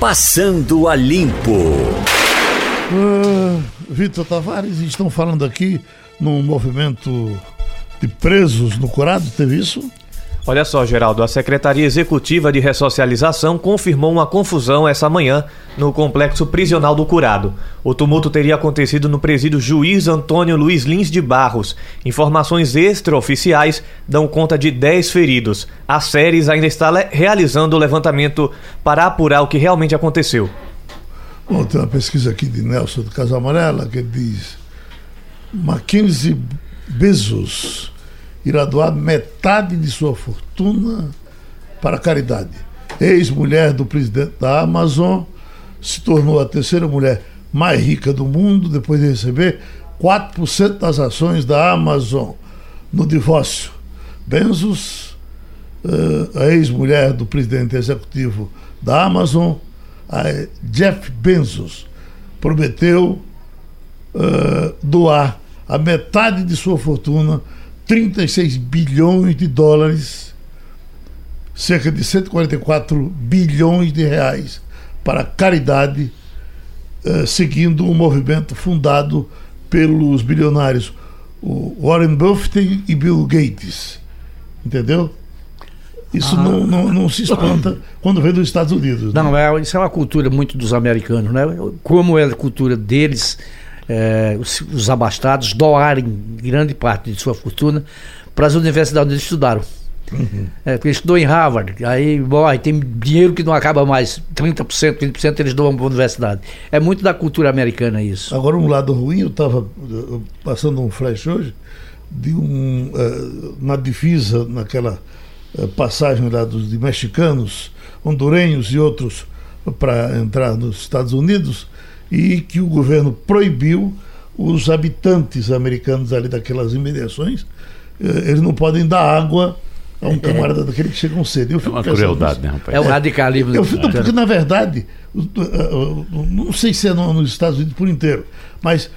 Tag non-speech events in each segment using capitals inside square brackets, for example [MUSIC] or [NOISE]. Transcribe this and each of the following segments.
Passando a Limpo. Uh, Vitor Tavares, estão falando aqui num movimento de presos no curado, teve isso? Olha só, Geraldo, a Secretaria Executiva de Ressocialização confirmou uma confusão essa manhã no complexo prisional do Curado. O tumulto teria acontecido no presídio Juiz Antônio Luiz Lins de Barros. Informações extraoficiais dão conta de 10 feridos. A Séries ainda está realizando o levantamento para apurar o que realmente aconteceu. Bom, tem uma pesquisa aqui de Nelson do Casa Amarela que diz Mackenzie Bezos irá doar metade de sua fortuna para a caridade. Ex-mulher do presidente da Amazon se tornou a terceira mulher mais rica do mundo depois de receber 4% das ações da Amazon no divórcio. Bezos, uh, a ex-mulher do presidente executivo da Amazon, Jeff Bezos, prometeu uh, doar a metade de sua fortuna 36 bilhões de dólares, cerca de 144 bilhões de reais para caridade, eh, seguindo um movimento fundado pelos bilionários Warren Buffett e Bill Gates. Entendeu? Isso ah. não, não, não, se espanta quando vem dos Estados Unidos. Né? Não, é, isso é uma cultura muito dos americanos, né? Como é a cultura deles, é, os, os, abastados doarem grande parte de sua fortuna para as universidades onde eles estudaram. Uhum. É, estudou em Harvard, aí morre, tem dinheiro que não acaba mais, 30%, 20% eles doam para a universidade. É muito da cultura americana isso. Agora, um lado ruim, eu estava passando um flash hoje de um, uh, na divisa, naquela uh, passagem lá dos de mexicanos, hondurenhos e outros para entrar nos Estados Unidos, e que o governo proibiu os habitantes americanos ali daquelas imediações, eh, eles não podem dar água a um é. camarada daquele que chega com sede. Eu fico é uma crueldade, né, rapaz? É o radicalismo. Eu fico, porque, na verdade, não sei se é nos Estados Unidos por inteiro, mas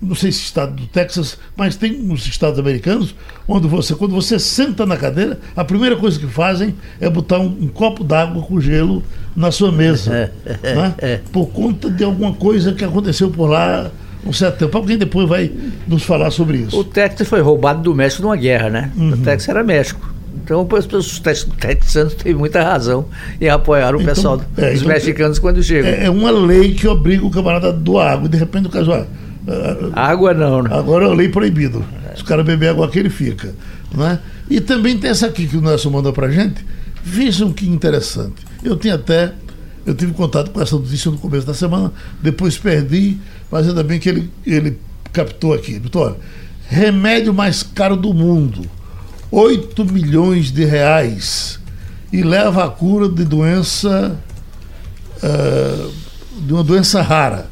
não sei se estado do Texas, mas tem nos estados americanos onde você, quando você senta na cadeira, a primeira coisa que fazem é botar um, um copo d'água com gelo na sua mesa, [LAUGHS] né? por conta de alguma coisa que aconteceu por lá um certo tempo. Alguém depois vai nos falar sobre isso. O Texas foi roubado do México numa guerra, né? Uhum. O Texas era México. Então, os texanos têm muita razão em apoiar o então, pessoal é, dos então, mexicanos quando chegam. É, é uma lei que obriga o camarada a doar água. E de repente o caso, ah, Água não, né? Agora é lei proibido. Se o cara beber água aqui, ele fica. Né? E também tem essa aqui que o Nelson mandou pra gente. Vejam que interessante. Eu tinha até. Eu tive contato com essa notícia no começo da semana, depois perdi, mas ainda bem que ele, ele captou aqui. Vitória, remédio mais caro do mundo. 8 milhões de reais. E leva à cura de doença. Uh, de uma doença rara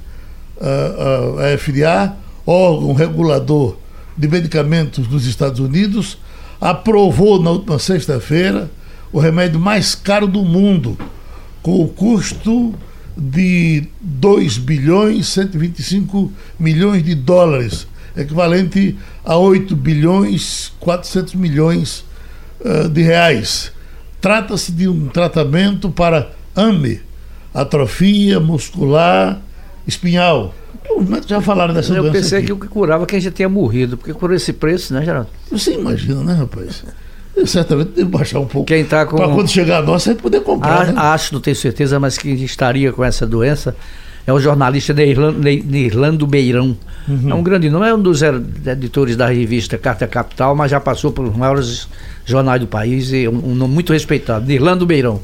a, a FDA, órgão regulador de medicamentos dos Estados Unidos, aprovou na última sexta-feira o remédio mais caro do mundo, com o custo de 2 bilhões 125 milhões de dólares, equivalente a 8 bilhões 400 milhões uh, de reais. Trata-se de um tratamento para AME, atrofia muscular espinhal. Já falaram dessa eu doença. Eu pensei aqui. que o que curava quem já tinha morrido, porque por esse preço, né, Geraldo? Você imagina, né, rapaz? Eu certamente deve baixar um pouco. Quem tá com... Para quando chegar a nossa, a gente poder comprar. A, né? Acho, não tenho certeza, mas quem estaria com essa doença é o jornalista Neirlando Beirão. Uhum. É um grande nome, é um dos editores da revista Carta Capital, mas já passou pelos maiores jornais do país e um, um nome muito respeitado, Neirlando Beirão.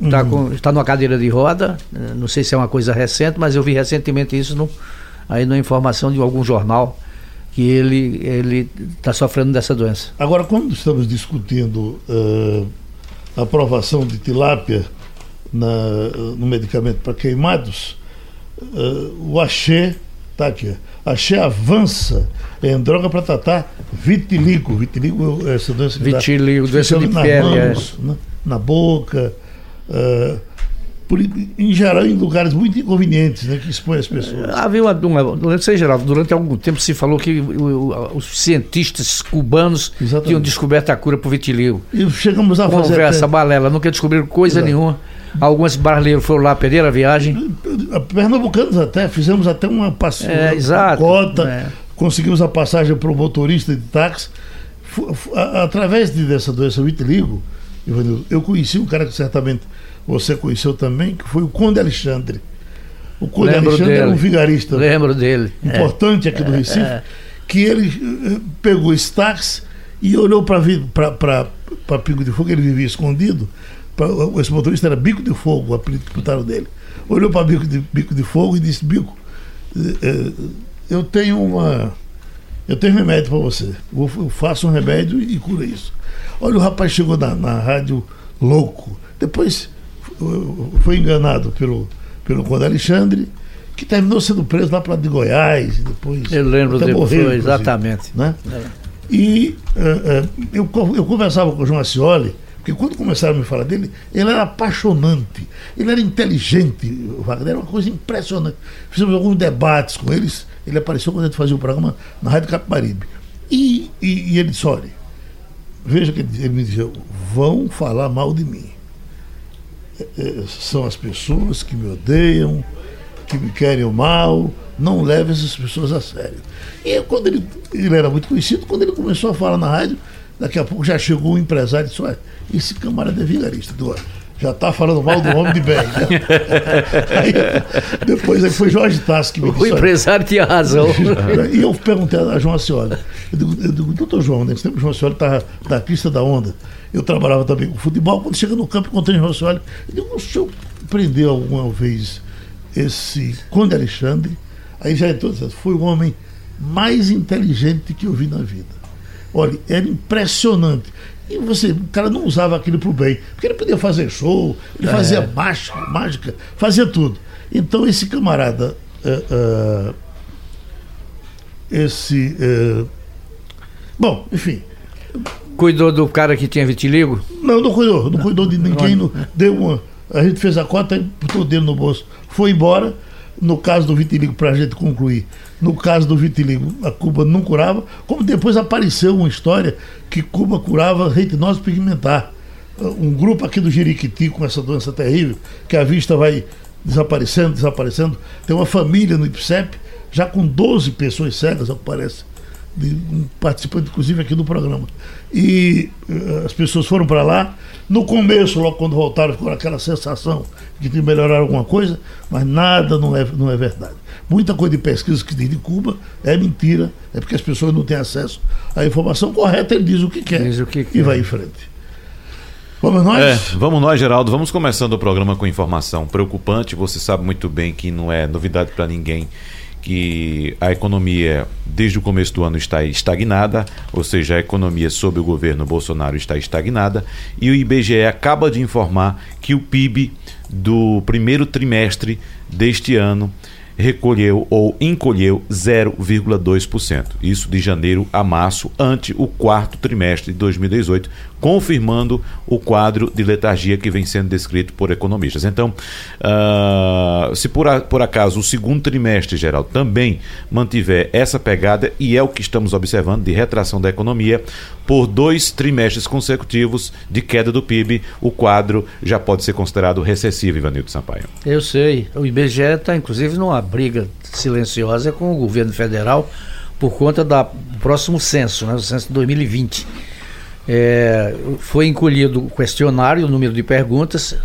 Está uhum. tá numa cadeira de roda, eh, não sei se é uma coisa recente, mas eu vi recentemente isso no, aí na informação de algum jornal que ele ele está sofrendo dessa doença. Agora, quando estamos discutindo uh, a aprovação de tilápia na, no medicamento para queimados, uh, o axé tá aqui, axé avança em droga para tratar vitiligo, vitiligo é essa doença vitiligo, doença de pele, mãos, é. na, na boca Uh, em geral, em lugares muito inconvenientes, né, que expõe as pessoas. Havia uma, uma durante, geral, durante algum tempo se falou que os cientistas cubanos Exatamente. tinham descoberto a cura para o vitiligo. E chegamos a Conversa, fazer Conversa, balela, nunca descobriram coisa Exato. nenhuma. Alguns brasileiros foram lá, perderam a viagem. Pernambucanos até, fizemos até uma, pass... é, exato, cota, é. conseguimos a passagem para o motorista de táxi. Através dessa doença vitiligo, eu conheci um cara que certamente você conheceu também, que foi o Conde Alexandre. O Conde Lembro Alexandre dele. era um vigarista Lembro dele. importante é. aqui do Recife, é. que ele eh, pegou esse táxi e olhou para Pico de Fogo, ele vivia escondido. Pra, esse motorista era Bico de Fogo, o apelido que botaram dele. Olhou para Bico de, Bico de Fogo e disse: Bico, eh, eu tenho uma. Eu tenho remédio para você. Eu faço um remédio e cura isso. Olha, o rapaz chegou na, na rádio louco. Depois foi enganado pelo, pelo Conde Alexandre, que terminou sendo preso lá para de Goiás, depois. Eu lembro depois, morreu, exatamente. Né? É. E uh, uh, eu, eu conversava com o João Ascioli, porque quando começaram a me falar dele, ele era apaixonante, ele era inteligente, Wagner, era uma coisa impressionante. Fizemos alguns debates com eles, ele apareceu quando a gente fazia o programa na Rádio Capibaribe. E, e, e ele disse: olha, veja que ele, ele me dizia, vão falar mal de mim são as pessoas que me odeiam, que me querem o mal, não leve essas pessoas a sério. E quando ele, ele era muito conhecido, quando ele começou a falar na rádio, daqui a pouco já chegou um empresário e disse, esse camarada é vigarista. Já está falando mal do homem de bem. Né? [LAUGHS] aí, depois aí foi Jorge Tassi que me disse. O empresário tinha razão. [LAUGHS] e eu perguntei a João Ascioli, eu digo, eu digo doutor João, nesse tempo o João Ascioli estava da pista da onda. Eu trabalhava também com futebol. Quando chega no campo, encontrei o João Ascioli. Eu digo, o senhor prendeu alguma vez esse Conde Alexandre? Aí já entrou dizendo, foi o homem mais inteligente que eu vi na vida. Olha, era impressionante. E você, o cara não usava aquilo para o bem, porque ele podia fazer show, ele é. fazia mágica, mágica, fazia tudo. Então esse camarada, uh, uh, esse. Uh, bom, enfim. Cuidou do cara que tinha vitiligo? Não, não cuidou, não, cuidou de ninguém. Não, deu uma, a gente fez a cota, botou o dedo no bolso, foi embora no caso do vitiligo, para a gente concluir, no caso do vitiligo, a Cuba não curava, como depois apareceu uma história que Cuba curava retinose pigmentar. Um grupo aqui do Jiriquiti com essa doença terrível, que a vista vai desaparecendo, desaparecendo. Tem uma família no IPSEP, já com 12 pessoas cegas, que parece, de um participante, inclusive, aqui do programa. E uh, as pessoas foram para lá. No começo, logo quando voltaram, ficou aquela sensação de que melhoraram alguma coisa, mas nada não é, não é verdade. Muita coisa de pesquisa que diz de Cuba é mentira, é porque as pessoas não têm acesso à informação correta, ele diz o que quer diz o que quer. e vai em frente. Vamos nós? É, vamos nós, Geraldo. Vamos começando o programa com informação preocupante. Você sabe muito bem que não é novidade para ninguém que a economia, desde o começo do ano, está estagnada, ou seja, a economia sob o governo Bolsonaro está estagnada, e o IBGE acaba de informar que o PIB do primeiro trimestre deste ano recolheu ou encolheu 0,2%. Isso de janeiro a março, ante o quarto trimestre de 2018, confirmando o quadro de letargia que vem sendo descrito por economistas. Então, uh, se por, a, por acaso o segundo trimestre, geral, também mantiver essa pegada, e é o que estamos observando de retração da economia, por dois trimestres consecutivos de queda do PIB, o quadro já pode ser considerado recessivo, Ivanildo Sampaio. Eu sei. O IBGE está, inclusive, numa briga silenciosa com o governo federal por conta do próximo censo, né, o censo de 2020. É, foi encolhido o questionário, o número de perguntas,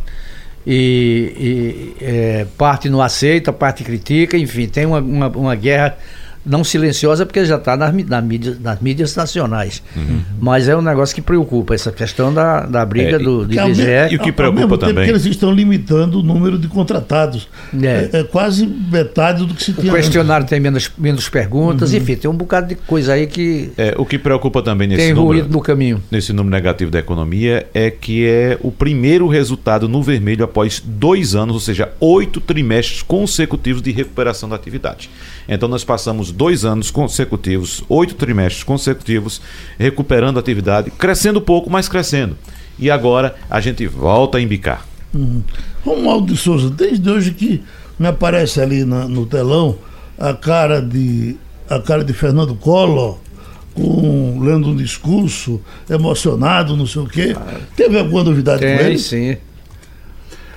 e, e é, parte não aceita, parte critica, enfim, tem uma, uma, uma guerra não silenciosa porque já está nas, nas, mídias, nas mídias nacionais. Uhum. Mas é um negócio que preocupa, essa questão da, da briga é, do, do IBGE. E o que preocupa também. que eles estão limitando o número de contratados. É, é, é quase metade do que se tinha. O questionário antes. tem menos, menos perguntas, uhum. enfim, tem um bocado de coisa aí que. É, o que preocupa também nesse tem número. no caminho. Nesse número negativo da economia é que é o primeiro resultado no vermelho após dois anos, ou seja, oito trimestres consecutivos de recuperação da atividade. Então nós passamos dois anos consecutivos, oito trimestres consecutivos, recuperando a atividade, crescendo pouco, mas crescendo. E agora a gente volta a embicar. Uhum. Romualdo de Souza, desde hoje que me aparece ali na, no telão a cara de a cara de Fernando Collor com lendo um discurso emocionado, não sei o quê. Teve alguma novidade Tem, com ele? sim.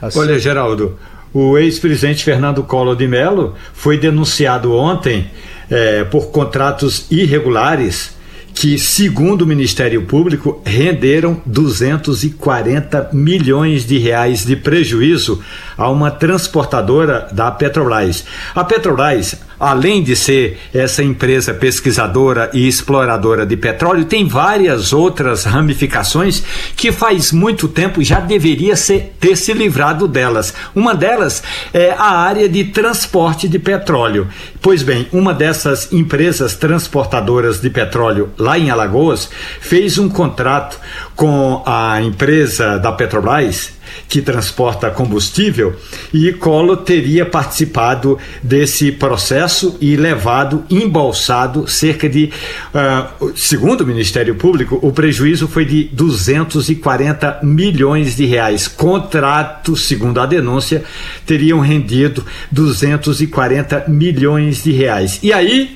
Assim, Olha, Geraldo, o ex-presidente Fernando Collor de Mello foi denunciado ontem eh, por contratos irregulares que, segundo o Ministério Público, renderam 240 milhões de reais de prejuízo a uma transportadora da Petrobras. A Petrobras, além de ser essa empresa pesquisadora e exploradora de petróleo, tem várias outras ramificações que faz muito tempo já deveria ser, ter se livrado delas. Uma delas é a área de transporte de petróleo. Pois bem, uma dessas empresas transportadoras de petróleo lá em Alagoas fez um contrato com a empresa da Petrobras que transporta combustível e Collor teria participado desse processo e levado embolsado cerca de, uh, segundo o Ministério Público, o prejuízo foi de 240 milhões de reais. Contratos, segundo a denúncia, teriam rendido 240 milhões de reais. E aí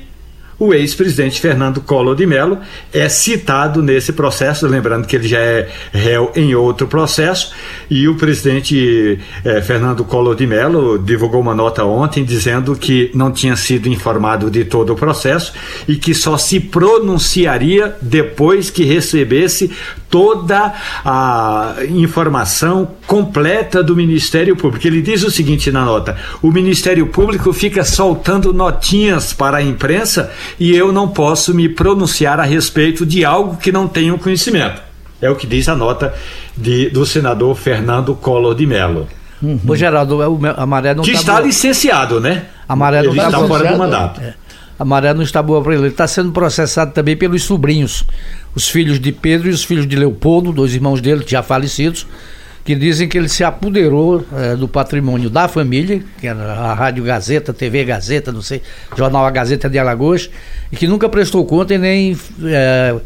o ex-presidente Fernando Collor de Mello é citado nesse processo, lembrando que ele já é réu em outro processo, e o presidente eh, Fernando Collor de Mello divulgou uma nota ontem dizendo que não tinha sido informado de todo o processo e que só se pronunciaria depois que recebesse toda a informação completa do Ministério Público. Ele diz o seguinte na nota: o Ministério Público fica soltando notinhas para a imprensa e eu não posso me pronunciar a respeito de algo que não tenho conhecimento. É o que diz a nota de, do senador Fernando Collor de Mello. Uhum. Ô, Geraldo, é a maré não Que tá está boa. licenciado, né? A maré não Ele tá está fora do mandato. A maré não está boa para ele. Ele está sendo processado também pelos sobrinhos, os filhos de Pedro e os filhos de Leopoldo, dois irmãos dele já falecidos, que dizem que ele se apoderou eh, do patrimônio da família, que era a Rádio Gazeta, TV Gazeta, não sei, Jornal A Gazeta de Alagoas, e que nunca prestou conta e nem eh,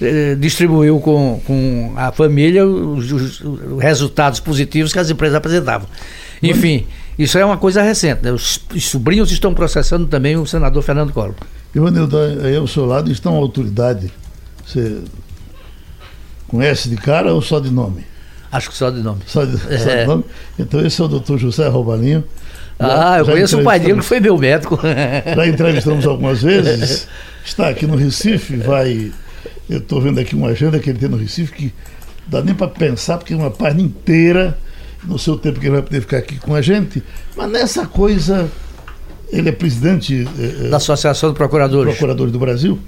eh, distribuiu com, com a família os, os- os resultados positivos que as empresas apresentavam. Enfim, isso é uma coisa recente. né? Os, os sobrinhos estão processando também o senador Fernando Collor. Ivanildo, aí ao seu lado está uma autoridade. Você conhece de cara ou só de nome? Acho que só de nome. Só de, só de É. nome? Então esse é o doutor José Robalinho. Ah, eu Já conheço o pai dele que foi meu médico. [LAUGHS] Já entrevistamos algumas vezes. [LAUGHS] Está aqui no Recife, vai. Eu estou vendo aqui uma agenda que ele tem no Recife que dá nem para pensar, porque é uma página inteira, no seu tempo que ele vai poder ficar aqui com a gente. Mas nessa coisa, ele é presidente eh, da Associação de Procuradores. procuradores do Brasil.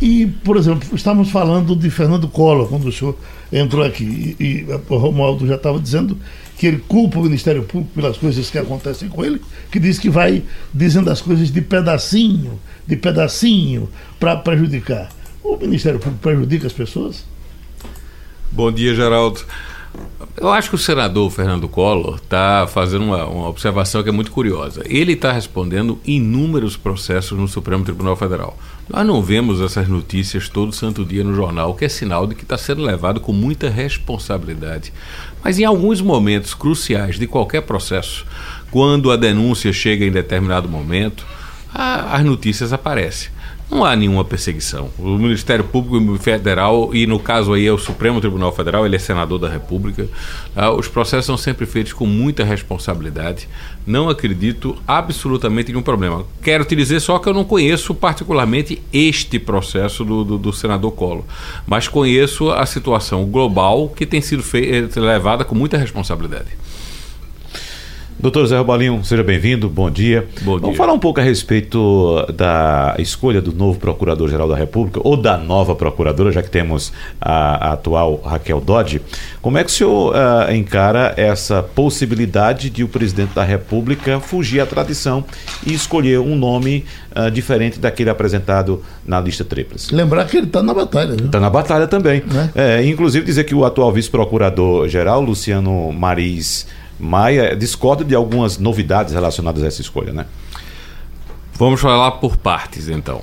E, por exemplo, estávamos falando de Fernando Collor, quando o senhor entrou aqui. E, e o Romualdo já estava dizendo que ele culpa o Ministério Público pelas coisas que acontecem com ele, que diz que vai dizendo as coisas de pedacinho, de pedacinho, para prejudicar. O Ministério Público prejudica as pessoas? Bom dia, Geraldo. Eu acho que o senador Fernando Collor está fazendo uma, uma observação que é muito curiosa. Ele está respondendo inúmeros processos no Supremo Tribunal Federal. Nós não vemos essas notícias todo santo dia no jornal, que é sinal de que está sendo levado com muita responsabilidade. Mas em alguns momentos cruciais de qualquer processo, quando a denúncia chega em determinado momento, a- as notícias aparecem. Não há nenhuma perseguição. O Ministério Público Federal, e no caso aí é o Supremo Tribunal Federal, ele é senador da República, tá? os processos são sempre feitos com muita responsabilidade. Não acredito absolutamente em nenhum problema. Quero te dizer só que eu não conheço particularmente este processo do, do, do senador Collor, mas conheço a situação global que tem sido eh, levada com muita responsabilidade. Doutor Zé Robalinho, seja bem-vindo, bom dia. Bom Vamos dia. falar um pouco a respeito da escolha do novo Procurador-Geral da República, ou da nova Procuradora, já que temos a, a atual Raquel Dodge. Como é que o senhor ah, encara essa possibilidade de o presidente da República fugir à tradição e escolher um nome ah, diferente daquele apresentado na lista tríplice? Lembrar que ele está na batalha? Está na batalha também. Né? É, inclusive dizer que o atual vice-procurador-geral, Luciano Maris Maia, discorda de algumas novidades relacionadas a essa escolha, né? Vamos falar por partes, então.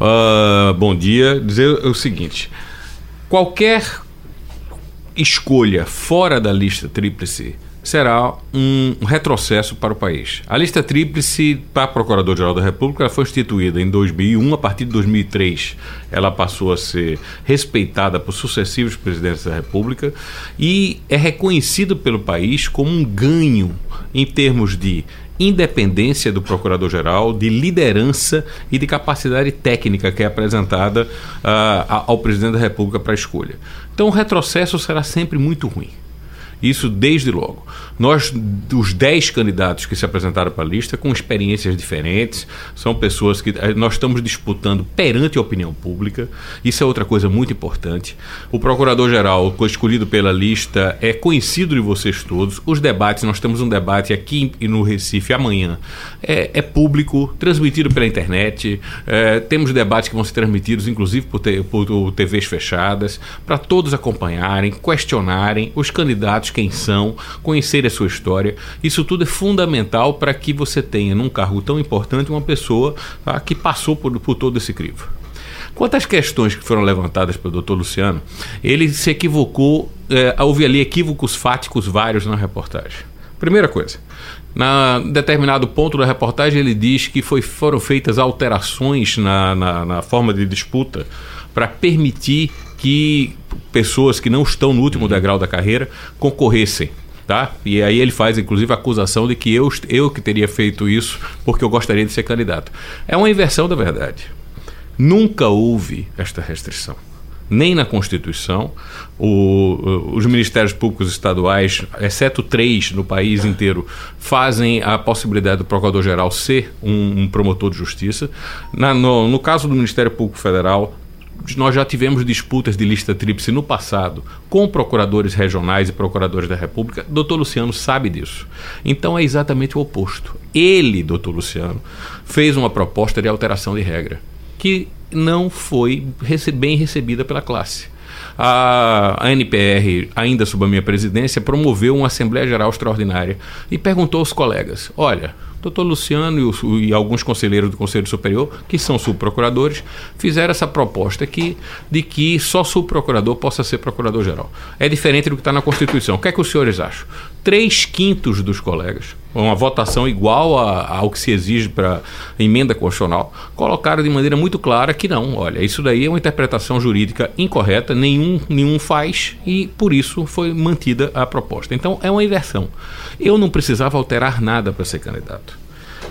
Ah, bom dia. Dizer o seguinte: qualquer escolha fora da lista tríplice será um retrocesso para o país. A lista tríplice para Procurador-Geral da República foi instituída em 2001, a partir de 2003 ela passou a ser respeitada por sucessivos presidentes da República e é reconhecido pelo país como um ganho em termos de independência do procurador-geral, de liderança e de capacidade técnica que é apresentada uh, ao presidente da República para escolha. Então, o retrocesso será sempre muito ruim. Isso desde logo. Nós, os 10 candidatos que se apresentaram para a lista, com experiências diferentes, são pessoas que eh, nós estamos disputando perante a opinião pública. Isso é outra coisa muito importante. O procurador-geral, escolhido pela lista, é conhecido de vocês todos. Os debates, nós temos um debate aqui no Recife amanhã, é, é público, transmitido pela internet. É, temos debates que vão ser transmitidos, inclusive por, te, por TVs fechadas, para todos acompanharem, questionarem os candidatos, quem são, conhecerem a sua história. Isso tudo é fundamental para que você tenha, num cargo tão importante, uma pessoa tá, que passou por, por todo esse crivo. Quanto às questões que foram levantadas pelo doutor Luciano, ele se equivocou, é, houve ali equívocos fáticos vários na reportagem. Primeira coisa, na determinado ponto da reportagem ele diz que foi, foram feitas alterações na, na, na forma de disputa para permitir que pessoas que não estão no último degrau da carreira concorressem tá? E aí ele faz, inclusive, a acusação de que eu, eu que teria feito isso porque eu gostaria de ser candidato. É uma inversão da verdade. Nunca houve esta restrição. Nem na Constituição, o, os ministérios públicos estaduais, exceto três no país inteiro, fazem a possibilidade do Procurador-Geral ser um, um, promotor de justiça. Na, no, no caso do Ministério Público Federal, nós já tivemos disputas de lista tríplice no passado com procuradores regionais e procuradores da República. Doutor Luciano sabe disso. Então é exatamente o oposto. Ele, doutor Luciano, fez uma proposta de alteração de regra que não foi bem recebida pela classe. A, NPR, ainda sob a minha presidência, promoveu uma Assembleia Geral Extraordinária e perguntou aos colegas: olha, doutor Luciano e, o, e, alguns conselheiros do Conselho Superior, que são subprocuradores, fizeram essa proposta aqui de que só subprocurador possa ser procurador-geral. É diferente do que está na Constituição. O que é que os senhores acham? Três quintos dos colegas, uma votação igual ao que se exige para emenda constitucional, colocaram de maneira muito clara que não, olha, isso daí é uma interpretação jurídica incorreta, nenhum, nenhum faz e por isso foi mantida a proposta. Então é uma inversão. Eu não precisava alterar nada para ser candidato.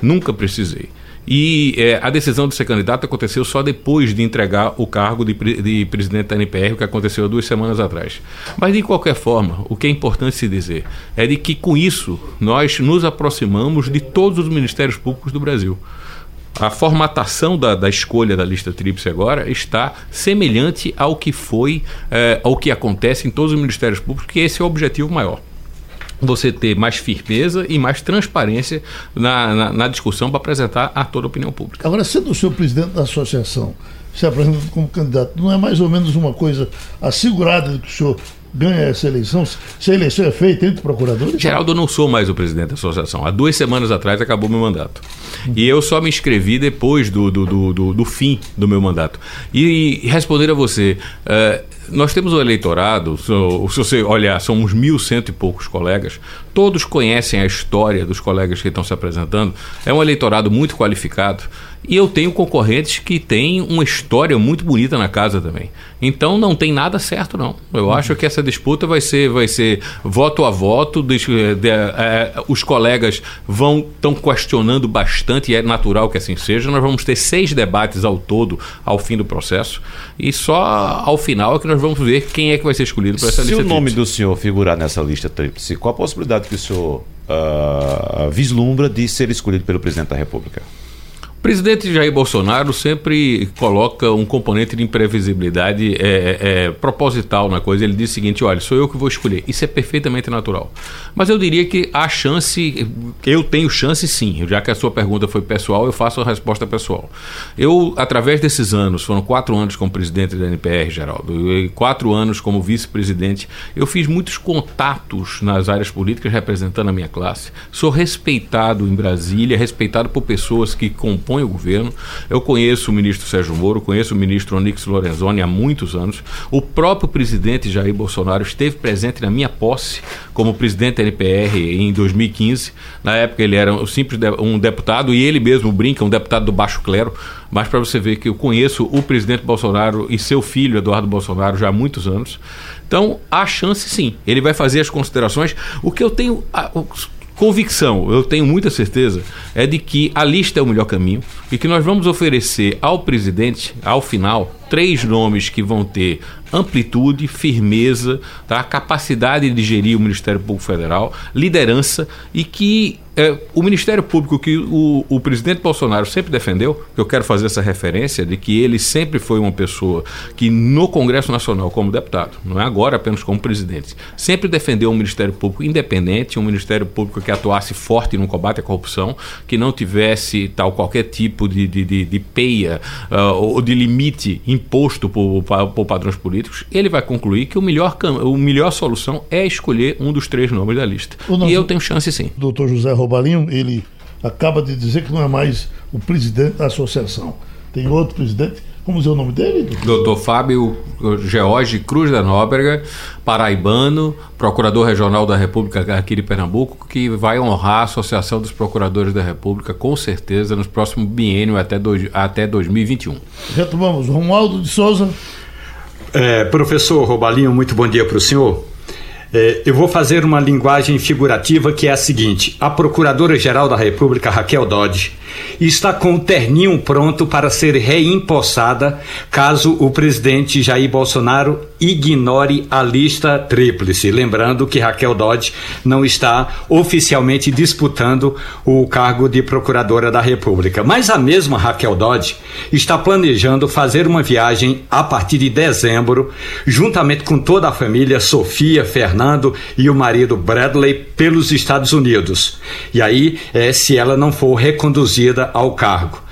Nunca precisei. E é, a decisão de ser candidato aconteceu só depois de entregar o cargo de, de presidente da NPR, o que aconteceu duas semanas atrás. Mas, de qualquer forma, o que é importante se dizer é de que, com isso, nós nos aproximamos de todos os ministérios públicos do Brasil. A formatação da, da escolha da lista tríplice agora está semelhante ao que foi, é, ao que acontece em todos os ministérios públicos, que esse é o objetivo maior você ter mais firmeza e mais transparência na, na, na discussão para apresentar a toda a opinião pública. Agora, sendo o senhor presidente da associação, se apresentando como candidato, não é mais ou menos uma coisa assegurada de que o senhor ganha essa eleição? Se a eleição é feita entre procuradores? Geraldo, eu não sou mais o presidente da associação. Há duas semanas atrás acabou meu mandato. E eu só me inscrevi depois do, do, do, do, do fim do meu mandato. E, e responder a você, uh, nós temos o eleitorado, se você olhar, são uns mil cento e poucos colegas, todos conhecem a história dos colegas que estão se apresentando. É um eleitorado muito qualificado. E eu tenho concorrentes que têm uma história muito bonita na casa também. Então não tem nada certo, não. Eu uhum. acho que essa disputa vai ser, vai ser voto a voto. De, de, de, é, os colegas vão estão questionando bastante, e é natural que assim seja. Nós vamos ter seis debates ao todo ao fim do processo. E só ao final é que nós vamos ver quem é que vai ser escolhido para essa Se lista. Se o nome do senhor figurar nessa lista tríplice, qual a possibilidade que o senhor uh, vislumbra de ser escolhido pelo presidente da República? Presidente Jair Bolsonaro sempre coloca um componente de imprevisibilidade é, é, proposital na coisa. Ele diz o seguinte: olha, sou eu que vou escolher. Isso é perfeitamente natural. Mas eu diria que há chance, eu tenho chance sim, já que a sua pergunta foi pessoal, eu faço a resposta pessoal. Eu, através desses anos, foram quatro anos como presidente da NPR, Geraldo, e quatro anos como vice-presidente, eu fiz muitos contatos nas áreas políticas representando a minha classe. Sou respeitado em Brasília, respeitado por pessoas que compõem compõem o governo. Eu conheço o ministro Sérgio Moro, conheço o ministro Onix Lorenzoni há muitos anos. O próprio presidente Jair Bolsonaro esteve presente na minha posse como presidente da NPR em 2015. Na época ele era um simples de, um deputado e ele mesmo brinca, um deputado do baixo clero. Mas para você ver que eu conheço o presidente Bolsonaro e seu filho Eduardo Bolsonaro já há muitos anos. Então, há chance sim. Ele vai fazer as considerações. O que eu tenho. Convicção, eu tenho muita certeza, é de que a lista é o melhor caminho e que nós vamos oferecer ao presidente, ao final, três nomes que vão ter amplitude, firmeza, tá? capacidade de gerir o Ministério Público Federal, liderança e que é, o Ministério Público que o, o, presidente Bolsonaro sempre defendeu, eu quero fazer essa referência, de que ele sempre foi uma pessoa que no Congresso Nacional, como deputado, não é agora apenas como presidente, sempre defendeu um Ministério Público independente, um Ministério Público que atuasse forte no combate à corrupção, que não tivesse tal qualquer tipo de, de, de, de peia uh, ou de limite imposto por, por, padrões políticos, ele vai concluir que o melhor, o melhor solução é escolher um dos três nomes da lista. Nosso, e eu tenho chance sim. Doutor José Robalinho, ele acaba de dizer que não é mais o presidente da associação. Tem outro presidente. Como é o nome dele? Doutor Fábio George Cruz da Nóbrega, paraibano, procurador regional da República aqui de Pernambuco, que vai honrar a Associação dos Procuradores da República, com certeza, nos próximos biênio até, dois, até 2021. Retomamos. Romualdo de Souza. É, professor Robalinho, muito bom dia para o senhor. É, eu vou fazer uma linguagem figurativa que é a seguinte: a Procuradora-Geral da República, Raquel Dodge, está com o terninho pronto para ser reempossada caso o presidente Jair Bolsonaro ignore a lista tríplice. Lembrando que Raquel Dodge não está oficialmente disputando o cargo de Procuradora da República. Mas a mesma Raquel Dodge está planejando fazer uma viagem a partir de dezembro, juntamente com toda a família, Sofia, Fernando e o marido Bradley, pelos Estados Unidos. E aí, é, se ela não for reconduzida ao cargo.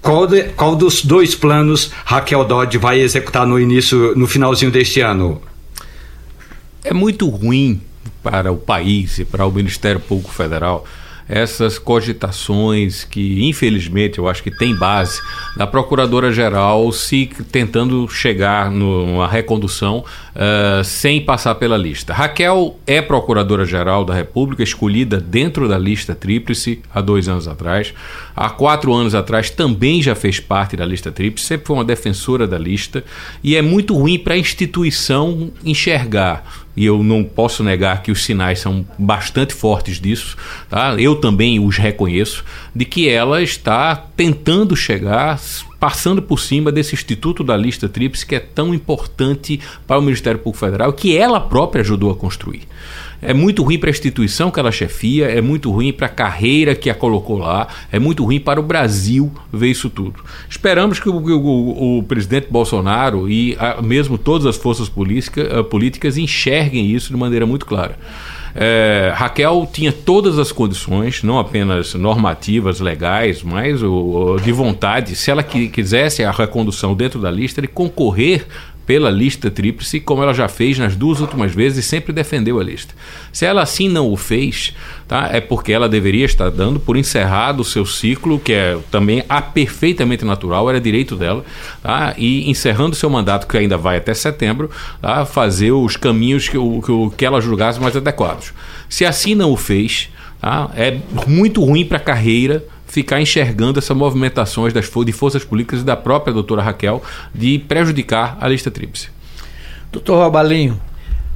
Qual, de, qual dos dois planos Raquel Dodge vai executar no início, no finalzinho deste ano? É muito ruim para o país e para o Ministério Público Federal essas cogitações que, infelizmente, eu acho que tem base da Procuradora-Geral se tentando chegar numa recondução uh, sem passar pela lista. Raquel é Procuradora-Geral da República, escolhida dentro da lista tríplice há dois anos atrás. Há quatro anos atrás também já fez parte da lista tríplice, sempre foi uma defensora da lista e é muito ruim para a instituição enxergar e eu não posso negar que os sinais são bastante fortes disso, tá? eu também os reconheço, de que ela está tentando chegar, passando por cima desse Instituto da Lista Tríplice que é tão importante para o Ministério Público Federal, que ela própria ajudou a construir. É muito ruim para a instituição que ela chefia, é muito ruim para a carreira que a colocou lá, é muito ruim para o Brasil ver isso tudo. Esperamos que o, o, o presidente Bolsonaro e a, mesmo todas as forças política, políticas enxerguem isso de maneira muito clara. É, Raquel tinha todas as condições, não apenas normativas, legais, mas o, de vontade, se ela quisesse a recondução dentro da lista, de concorrer pela lista tríplice, como ela já fez nas duas últimas vezes e sempre defendeu a lista. Se ela assim não o fez, tá, é porque ela deveria estar dando por encerrado o seu ciclo, que é também a perfeitamente natural, era direito dela, tá, e encerrando seu mandato, que ainda vai até setembro, tá, fazer os caminhos que, que, que ela julgasse mais adequados. Se assim não o fez, tá, é muito ruim para a carreira ficar enxergando essas movimentações das, de forças políticas e da própria doutora Raquel de prejudicar a lista tríplice. Doutor Robalinho,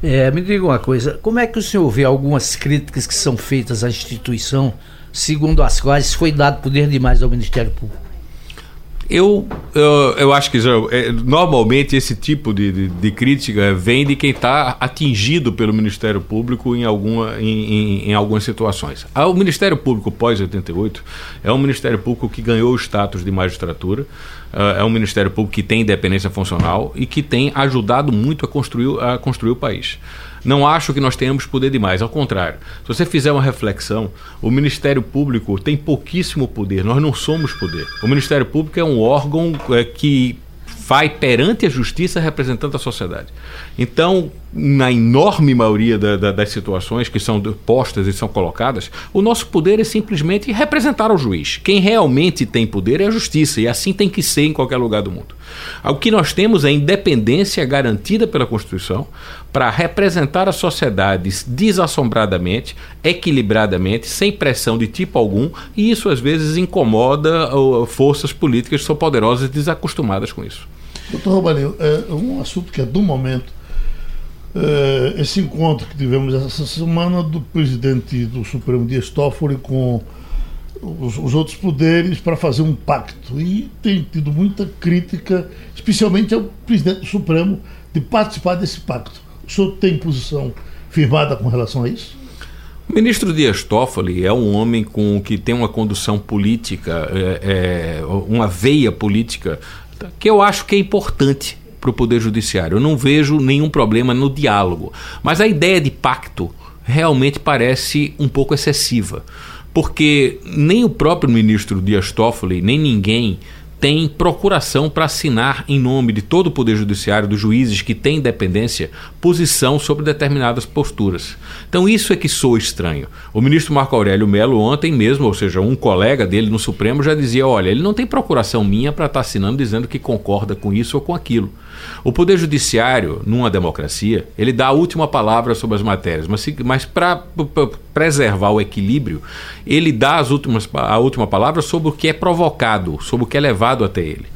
é, me diga uma coisa, como é que o senhor vê algumas críticas que são feitas à instituição, segundo as quais foi dado poder demais ao Ministério Público? Eu, eu, eu, acho que é, normalmente esse tipo de, de, de, crítica vem de quem está atingido pelo Ministério Público em, alguma, em, em, em algumas situações. Ah, o Ministério Público pós-88 é um Ministério Público que ganhou o status de magistratura, ah, é um Ministério Público que tem independência funcional e que tem ajudado muito a construir, a construir o país. Não acho que nós tenhamos poder demais, ao contrário. Se você fizer uma reflexão, o Ministério Público tem pouquíssimo poder, nós não somos poder. O Ministério Público é um órgão é, que vai perante a justiça representando a sociedade. Então, na enorme maioria da, da, das situações que são postas e são colocadas, o nosso poder é simplesmente representar o juiz. Quem realmente tem poder é a justiça, e assim tem que ser em qualquer lugar do mundo. O que nós temos é independência garantida pela Constituição para representar a sociedade desassombradamente, equilibradamente, sem pressão de tipo algum, e isso às vezes incomoda forças políticas que são poderosas e desacostumadas com isso. Doutor Robalinho, é um assunto que é do momento. É, esse encontro que tivemos essa semana do presidente do Supremo Dias Toffoli com os, os outros poderes para fazer um pacto. E tem tido muita crítica, especialmente ao presidente do Supremo, de participar desse pacto. O senhor tem posição firmada com relação a isso? O ministro Dias Toffoli é um homem com que tem uma condução política, é, é, uma veia política, que eu acho que é importante para o Poder Judiciário. Eu não vejo nenhum problema no diálogo. Mas a ideia de pacto realmente parece um pouco excessiva porque nem o próprio ministro Dias Toffoli, nem ninguém tem procuração para assinar em nome de todo o Poder Judiciário, dos juízes que têm independência, posição sobre determinadas posturas. Então isso é que sou estranho. O ministro Marco Aurélio Melo ontem mesmo, ou seja, um colega dele no Supremo já dizia, olha, ele não tem procuração minha para estar tá assinando dizendo que concorda com isso ou com aquilo. O Poder Judiciário, numa democracia, ele dá a última palavra sobre as matérias, mas, mas para preservar o equilíbrio, ele dá as últimas, a última palavra sobre o que é provocado, sobre o que é levado até ele.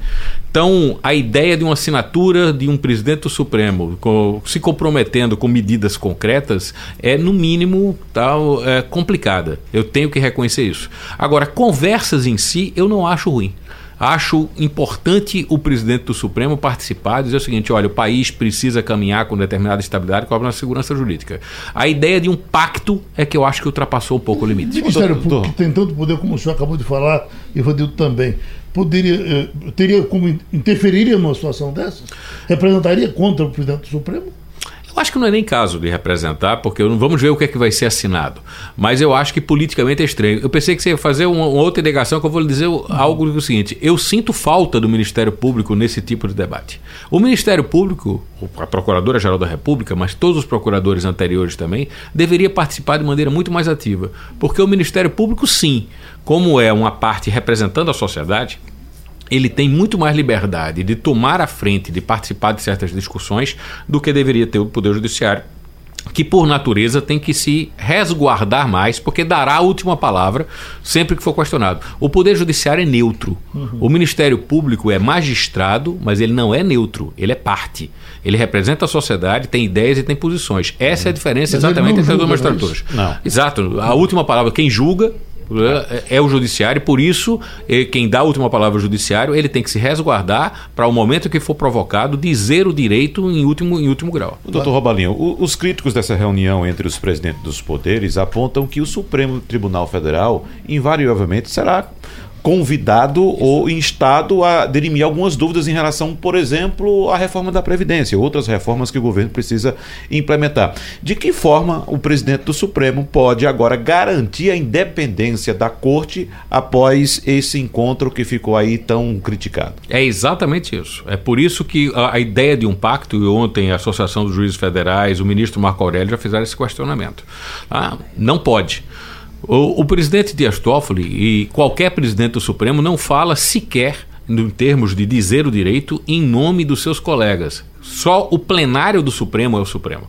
Então, a ideia de uma assinatura de um presidente do Supremo com, se comprometendo com medidas concretas é, no mínimo, tal, é, complicada. Eu tenho que reconhecer isso. Agora, conversas em si, eu não acho ruim. Acho importante o presidente do Supremo participar e dizer o seguinte: olha, o país precisa caminhar com determinada estabilidade com a segurança jurídica. A ideia de um pacto é que eu acho que ultrapassou um pouco o limite. O Ministério Público tem tanto poder, como o senhor acabou de falar, e Rodrigo também. Poderia, eh, teria como interferiria numa situação dessa? Representaria contra o presidente do Supremo? Acho que não é nem caso de representar, porque vamos ver o que é que vai ser assinado. Mas eu acho que politicamente é estranho. Eu pensei que você ia fazer uma, uma outra indagação que eu vou lhe dizer algo do seguinte: eu sinto falta do Ministério Público nesse tipo de debate. O Ministério Público, a Procuradora-Geral da República, mas todos os procuradores anteriores também, deveria participar de maneira muito mais ativa. Porque o Ministério Público, sim, como é uma parte representando a sociedade, ele tem muito mais liberdade de tomar a frente, de participar de certas discussões, do que deveria ter o Poder Judiciário, que por natureza tem que se resguardar mais, porque dará a última palavra sempre que for questionado. O Poder Judiciário é neutro. Uhum. O Ministério Público é magistrado, mas ele não é neutro, ele é parte. Ele representa a sociedade, tem ideias e tem posições. Essa é a diferença mas exatamente entre as duas magistraturas. Exato. A última palavra, quem julga, é, é o judiciário, por isso, é, quem dá a última palavra ao judiciário, ele tem que se resguardar para o momento que for provocado dizer o direito em último, em último grau. Doutor Robalinho, os críticos dessa reunião entre os presidentes dos poderes apontam que o Supremo Tribunal Federal invariavelmente será convidado ou instado a dirimir algumas dúvidas em relação, por exemplo, à reforma da Previdência, outras reformas que o governo precisa implementar. De que forma o presidente do Supremo pode agora garantir a independência da corte após esse encontro que ficou aí tão criticado? É exatamente isso. É por isso que a, a ideia de um pacto, e ontem a Associação dos Juízes Federais, o ministro Marco Aurélio já fizeram esse questionamento. Ah, não pode. O, o presidente Dias Toffoli e qualquer presidente do Supremo não fala sequer em termos de dizer o direito em nome dos seus colegas. Só o plenário do Supremo é o Supremo.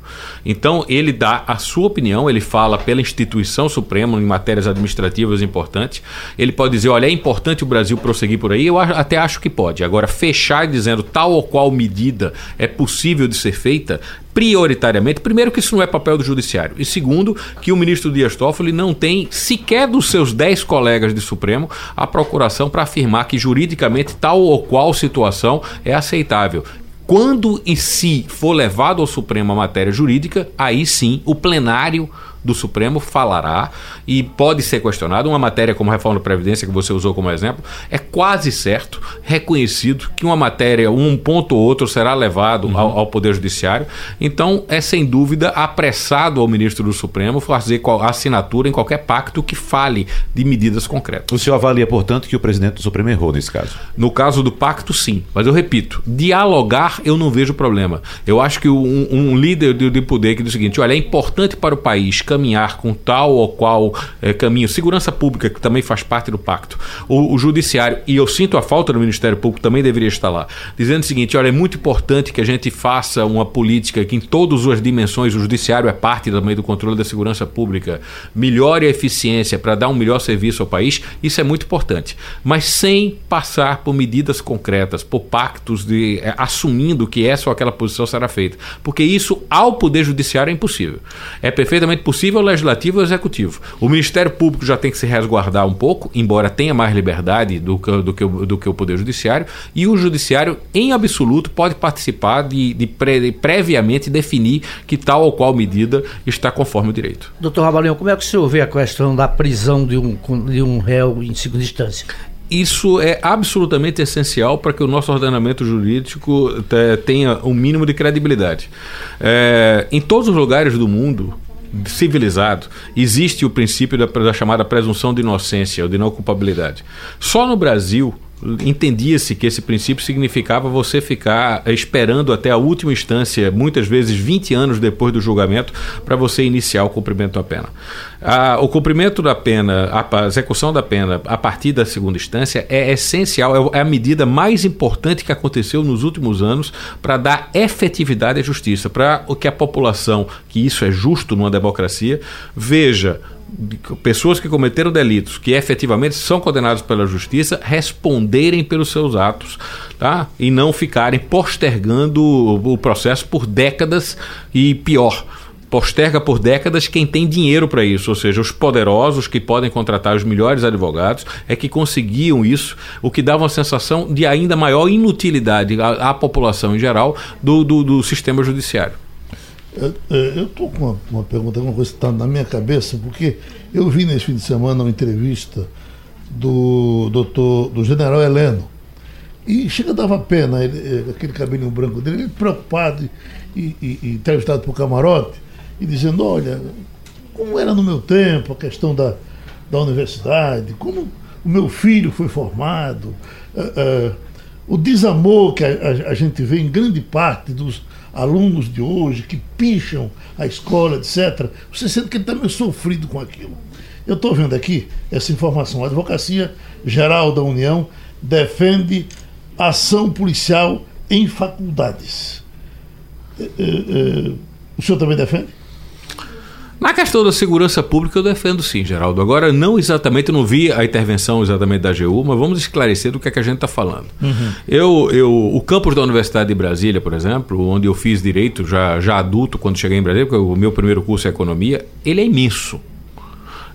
Então, ele dá a sua opinião, ele fala pela instituição Suprema em matérias administrativas importantes. Ele pode dizer: olha, é importante o Brasil prosseguir por aí. Eu até acho que pode. Agora, fechar dizendo tal ou qual medida é possível de ser feita, prioritariamente, primeiro que isso não é papel do judiciário, e segundo que o ministro Dias Toffoli não tem sequer dos seus dez colegas de Supremo a procuração para afirmar que juridicamente tal ou qual situação é aceitável. Quando e se for levado ao Supremo a matéria jurídica, aí sim o plenário do Supremo falará e pode ser questionado. Uma matéria como a reforma da Previdência, que você usou como exemplo, é quase certo, reconhecido que uma matéria, um ponto ou outro, será levado uhum. ao, ao, Poder Judiciário. Então, é sem dúvida apressado ao ministro do Supremo fazer assinatura em qualquer pacto que fale de medidas concretas. O senhor avalia, portanto, que o presidente do Supremo errou nesse caso? No caso do pacto, sim. Mas eu repito, dialogar eu não vejo problema. Eu acho que um, um líder de, de, poder que diz o seguinte: olha, é importante para o país caminhar com tal ou qual é, caminho, segurança pública, que também faz parte do pacto, o, o judiciário, e eu sinto a falta do Ministério Público, também deveria estar lá, dizendo o seguinte: olha, é muito importante que a gente faça uma política que em todas as dimensões, o judiciário é parte também do controle da segurança pública, melhore a eficiência para dar um melhor serviço ao país, isso é muito importante. Mas sem passar por medidas concretas, por pactos de é, assumindo que essa ou aquela posição será feita. Porque isso ao Poder Judiciário é impossível. É perfeitamente possível ao Legislativo e Executivo. O Ministério Público já tem que se resguardar um pouco, embora tenha mais liberdade do que, do que, do que o Poder Judiciário, e o Judiciário, em absoluto, pode participar de, de, pre, de previamente definir que tal ou qual medida está conforme o direito. Doutor Rabalinho, como é que o senhor vê a questão da prisão de um, de um réu em segunda instância? isso é absolutamente essencial para que o nosso ordenamento jurídico tenha um mínimo de credibilidade. É, em todos os lugares do mundo, civilizado, existe o princípio da, da, chamada presunção de inocência ou de não culpabilidade. Só no Brasil entendia-se que esse princípio significava você ficar esperando até a última instância, muitas vezes 20 anos depois do julgamento, para você iniciar o cumprimento da pena. o cumprimento da pena, a execução da pena a partir da segunda instância é essencial, é, é a medida mais importante que aconteceu nos últimos anos para dar efetividade à justiça, para que a população, que isso é justo numa democracia, veja pessoas que cometeram delitos, que efetivamente são condenados pela justiça, responderem pelos seus atos, tá? E não ficarem postergando o processo por décadas e pior, posterga por décadas quem tem dinheiro para isso, ou seja, os poderosos que podem contratar os melhores advogados é que conseguiam isso, o que dava uma sensação de ainda maior inutilidade à, à população em geral do, do, do sistema judiciário. Eu estou com uma, uma, pergunta, uma coisa que está na minha cabeça, porque eu vi nesse fim de semana uma entrevista do doutor, do general Heleno. E chega dava pena, ele, aquele cabelinho branco dele, ele preocupado e, e, e entrevistado por camarote, e dizendo, olha, como era no meu tempo a questão da, da universidade, como o meu filho foi formado, uh, uh, o desamor que a, a, a gente vê em grande parte dos alunos de hoje que picham a escola, etc., você sente que ele está meio sofrido com aquilo. Eu estou vendo aqui essa informação. A Advocacia Geral da União defende ação policial em faculdades. É, é, é, o senhor também defende? Na questão da segurança pública, eu defendo sim, Geraldo. Agora, não exatamente, eu não vi a intervenção exatamente da AGU, mas vamos esclarecer do que, é que a gente está falando. Uhum. Eu, eu, o campus da Universidade de Brasília, por exemplo, onde eu fiz direito já, já adulto, quando cheguei em Brasília, porque o meu primeiro curso é economia, ele é imenso.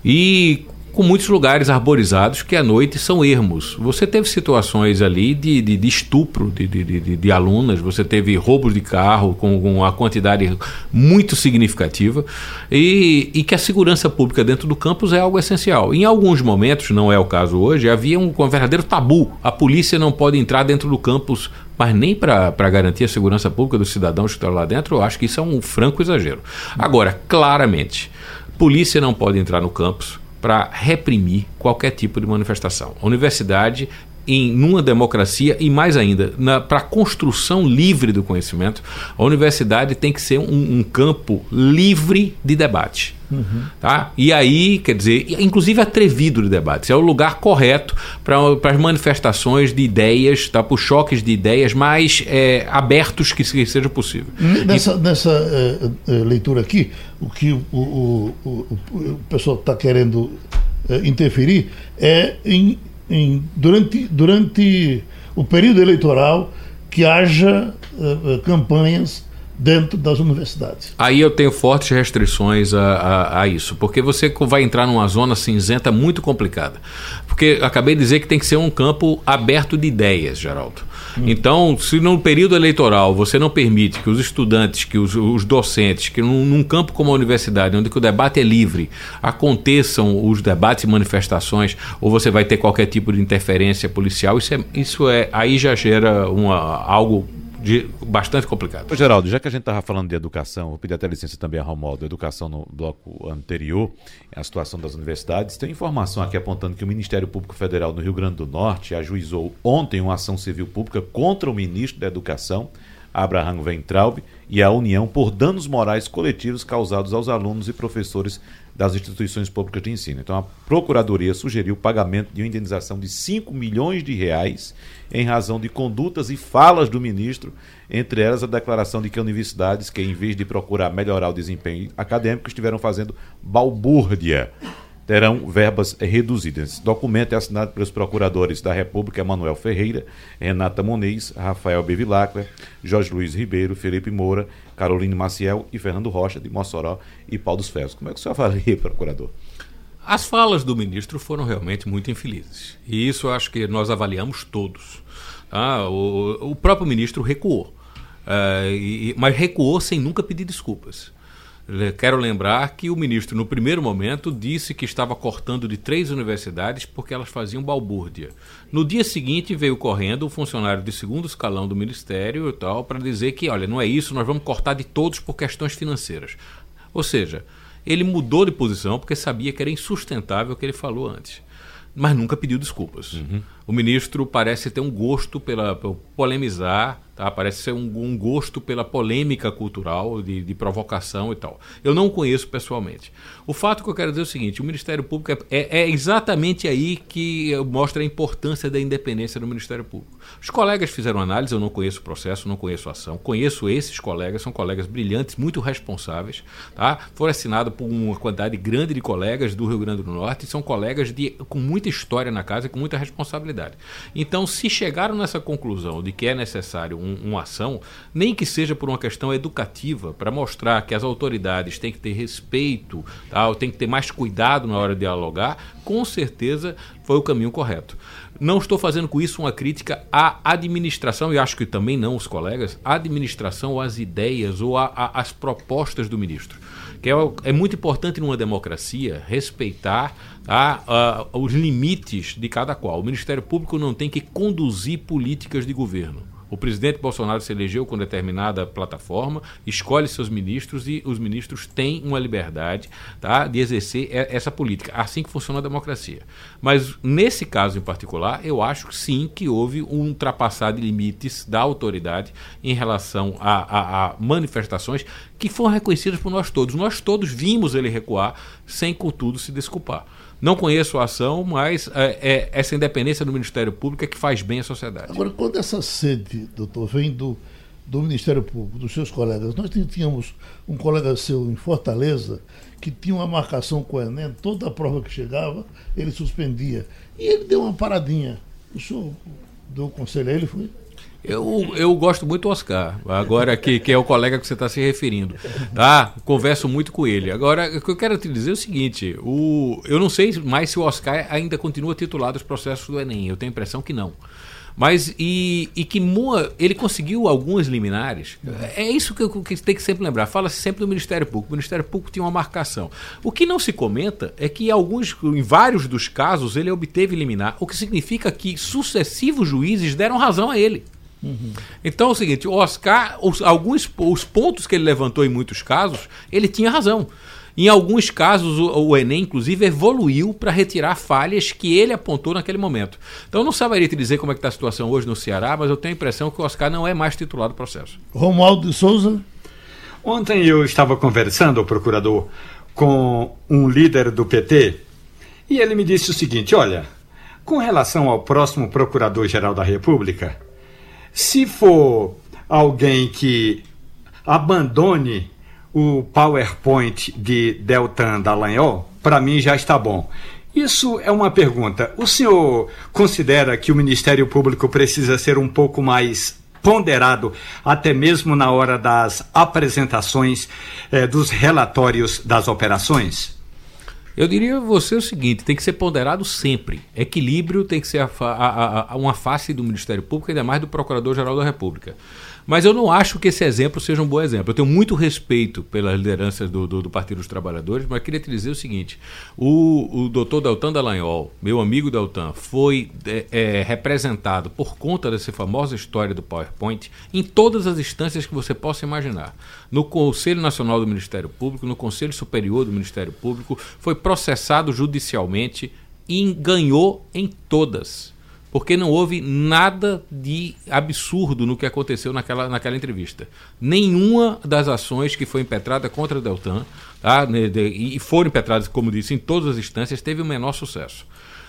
E com muitos lugares arborizados que à noite são ermos. Você teve situações ali de, de, de estupro de, de, de, alunas, você teve roubos de carro com, com uma quantidade muito significativa e, e, que a segurança pública dentro do campus é algo essencial. Em alguns momentos, não é o caso hoje, havia um, um verdadeiro tabu. A polícia não pode entrar dentro do campus mas nem para garantir a segurança pública dos cidadãos que estão lá dentro, eu acho que isso é um franco exagero. Agora, claramente, polícia não pode entrar no campus para reprimir qualquer tipo de manifestação. A universidade em numa democracia e mais ainda para a construção livre do conhecimento, a universidade tem que ser um, um campo livre de debate. Uhum. Tá? E aí, quer dizer, inclusive atrevido de debates. É o lugar correto para as manifestações de ideias, tá? para os choques de ideias mais é, abertos que seja possível. Nessa, e... nessa é, leitura aqui, o que o, o, o, o pessoal está querendo é, interferir é em, em, durante, durante o período eleitoral que haja campanhas dentro das universidades. Aí eu tenho fortes restrições a, a, a, isso, porque você vai entrar numa zona cinzenta muito complicada. Porque acabei de dizer que tem que ser um campo aberto de ideias, Geraldo. Hum. Então, se no período eleitoral você não permite que os estudantes, que os, os docentes, que num, num, campo como a universidade, onde o debate é livre, aconteçam os debates e manifestações, ou você vai ter qualquer tipo de interferência policial, isso é, isso é aí já gera uma, algo de, bastante complicado. Ô, Geraldo, já que a gente estava falando de educação, vou pedir até licença também a Romualdo, educação no bloco anterior, a situação das universidades. Tem informação aqui apontando que o Ministério Público Federal no Rio Grande do Norte ajuizou ontem uma ação civil pública contra o ministro da Educação, Abraham Weintraub, e a União por danos morais coletivos causados aos alunos e professores das instituições públicas de ensino. Então, a Procuradoria sugeriu o pagamento de uma indenização de 5 milhões de reais em razão de condutas e falas do ministro, entre elas a declaração de que universidades que, em vez de procurar melhorar o desempenho acadêmico, estiveram fazendo balbúrdia terão verbas reduzidas. Esse documento é assinado pelos procuradores da República Emanuel Ferreira, Renata Moniz, Rafael Bevilacqua, Jorge Luiz Ribeiro, Felipe Moura, Caroline Maciel e Fernando Rocha, de Mossoró e Paulo dos Ferros. Como é que o senhor avalia, [LAUGHS] procurador? As falas do ministro foram realmente muito infelizes. E isso acho que nós avaliamos todos. Ah, o, o próprio ministro recuou. Uh, e, mas recuou sem nunca pedir desculpas. Quero lembrar que o ministro, no primeiro momento, disse que estava cortando de três universidades porque elas faziam balbúrdia. No dia seguinte, veio correndo um funcionário de segundo escalão do ministério e tal para dizer que, olha, não é isso, nós vamos cortar de todos por questões financeiras. Ou seja, ele mudou de posição porque sabia que era insustentável o que ele falou antes. Mas nunca pediu desculpas. Uhum. O ministro parece ter um gosto pela, polemizar, Tá? Parece ser um, um, gosto pela polêmica cultural, de, de, provocação e tal. Eu não conheço pessoalmente. O fato que eu quero dizer é o seguinte: o Ministério Público é, é, é, exatamente aí que mostra a importância da independência do Ministério Público. Os colegas fizeram análise, eu não conheço o processo, não conheço a ação. Conheço esses colegas, são colegas brilhantes, muito responsáveis. Tá? Foram assinados por uma quantidade grande de colegas do Rio Grande do Norte, são colegas de, com muita história na casa e com muita responsabilidade. Então, se chegaram nessa conclusão de que é necessário um, uma ação, nem que seja por uma questão educativa, para mostrar que as autoridades têm que ter respeito, tá? têm que ter mais cuidado na hora de dialogar, com certeza foi o caminho correto. Não estou fazendo com isso uma crítica à administração, e acho que também não os colegas, à administração ou às ideias ou às propostas do ministro. Que é, é, muito importante numa democracia respeitar tá, os limites de cada qual. O Ministério Público não tem que conduzir políticas de governo. O presidente Bolsonaro se elegeu com determinada plataforma, escolhe seus ministros e os ministros têm uma liberdade tá, de exercer essa política. Assim que funciona a democracia. Mas nesse caso em particular, eu acho sim que houve um ultrapassar de limites da autoridade em relação a, a, a manifestações que foram reconhecidas por nós todos. Nós todos vimos ele recuar sem, contudo, se desculpar. Não conheço a ação, mas é, é, essa independência do Ministério Público é que faz bem à sociedade. Agora, quando essa sede, doutor, vem do, do Ministério Público, dos seus colegas, nós tínhamos um colega seu em Fortaleza que tinha uma marcação com o Enem, toda a prova que chegava, ele suspendia. E ele deu uma paradinha. O senhor deu conselho a ele, foi? Eu, eu gosto muito do Oscar, agora que, que é o colega que você está se referindo. Tá? Converso muito com ele. Agora, o que eu quero te dizer é o seguinte: o, eu não sei mais se o Oscar ainda continua titulado os processos do Enem. Eu tenho a impressão que não. Mas e, e que Moa, ele conseguiu algumas liminares. É isso que, que tem que sempre lembrar. Fala-se sempre do Ministério Público. O Ministério Público tinha uma marcação. O que não se comenta é que alguns, em vários dos casos, ele obteve liminar, o que significa que sucessivos juízes deram razão a ele. Uhum. Então é o seguinte, o Oscar, os, alguns os pontos que ele levantou em muitos casos, ele tinha razão. Em alguns casos, o, o Enem, inclusive, evoluiu para retirar falhas que ele apontou naquele momento. Então, eu não saberia te dizer como é que está a situação hoje no Ceará, mas eu tenho a impressão que o Oscar não é mais titular do processo. Romualdo de Souza. Ontem eu estava conversando, procurador, com um líder do PT e ele me disse o seguinte: olha, com relação ao próximo procurador-geral da República, se for alguém que abandone o PowerPoint de Deltan Dallagnol, para mim já está bom. Isso é uma pergunta. O senhor considera que o Ministério Público precisa ser um pouco mais ponderado até mesmo na hora das apresentações eh, dos relatórios das operações? Eu diria a você o seguinte: tem que ser ponderado sempre. Equilíbrio tem que ser a, a, a, uma face do Ministério Público, ainda mais do Procurador-Geral da República. Mas eu não acho que esse exemplo seja um bom exemplo. Eu tenho muito respeito pelas lideranças do, do, do Partido dos Trabalhadores, mas queria te dizer o seguinte: o, o doutor Deltan Dallagnol, meu amigo Deltan, foi é, é, representado por conta dessa famosa história do PowerPoint em todas as instâncias que você possa imaginar. No Conselho Nacional do Ministério Público, no Conselho Superior do Ministério Público, foi processado judicialmente e ganhou em todas porque não houve nada de absurdo no que aconteceu naquela, naquela entrevista. Nenhuma das ações que foi impetrada contra Deltan, tá, e foram impetradas, como disse, em todas as instâncias, teve o menor sucesso.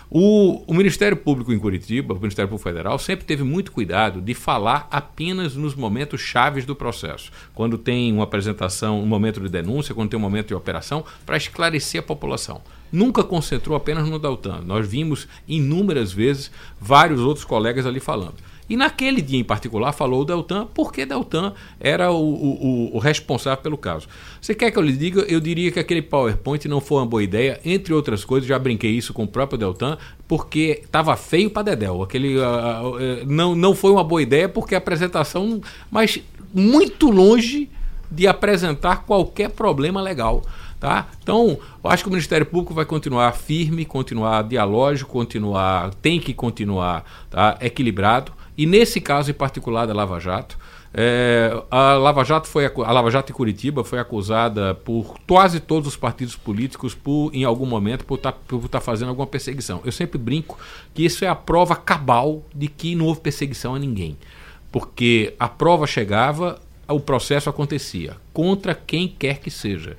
O, o, Ministério Público em Curitiba, o Ministério Público Federal, sempre teve muito cuidado de falar apenas nos momentos chaves do processo. Quando tem uma apresentação, um momento de denúncia, quando tem um momento de operação, para esclarecer a população. Nunca concentrou apenas no Deltan. Nós vimos inúmeras vezes vários outros colegas ali falando. E naquele dia em particular falou o Deltan, porque Deltan era o, o, o, responsável pelo caso. Você quer que eu lhe diga? Eu diria que aquele PowerPoint não foi uma boa ideia, entre outras coisas, já brinquei isso com o próprio Deltan, porque estava feio para Dedel. Aquele, uh, uh, não, não foi uma boa ideia, porque a apresentação, mas muito longe de apresentar qualquer problema legal. Tá? Então, eu acho que o Ministério Público vai continuar firme, continuar dialógico, continuar, tem que continuar tá? equilibrado. E nesse caso em particular da Lava Jato, é, a Lava Jato foi a Lava Jato em Curitiba foi acusada por quase todos os partidos políticos por em algum momento por estar tá, tá fazendo alguma perseguição. Eu sempre brinco que isso é a prova cabal de que não houve perseguição a ninguém, porque a prova chegava, o processo acontecia contra quem quer que seja.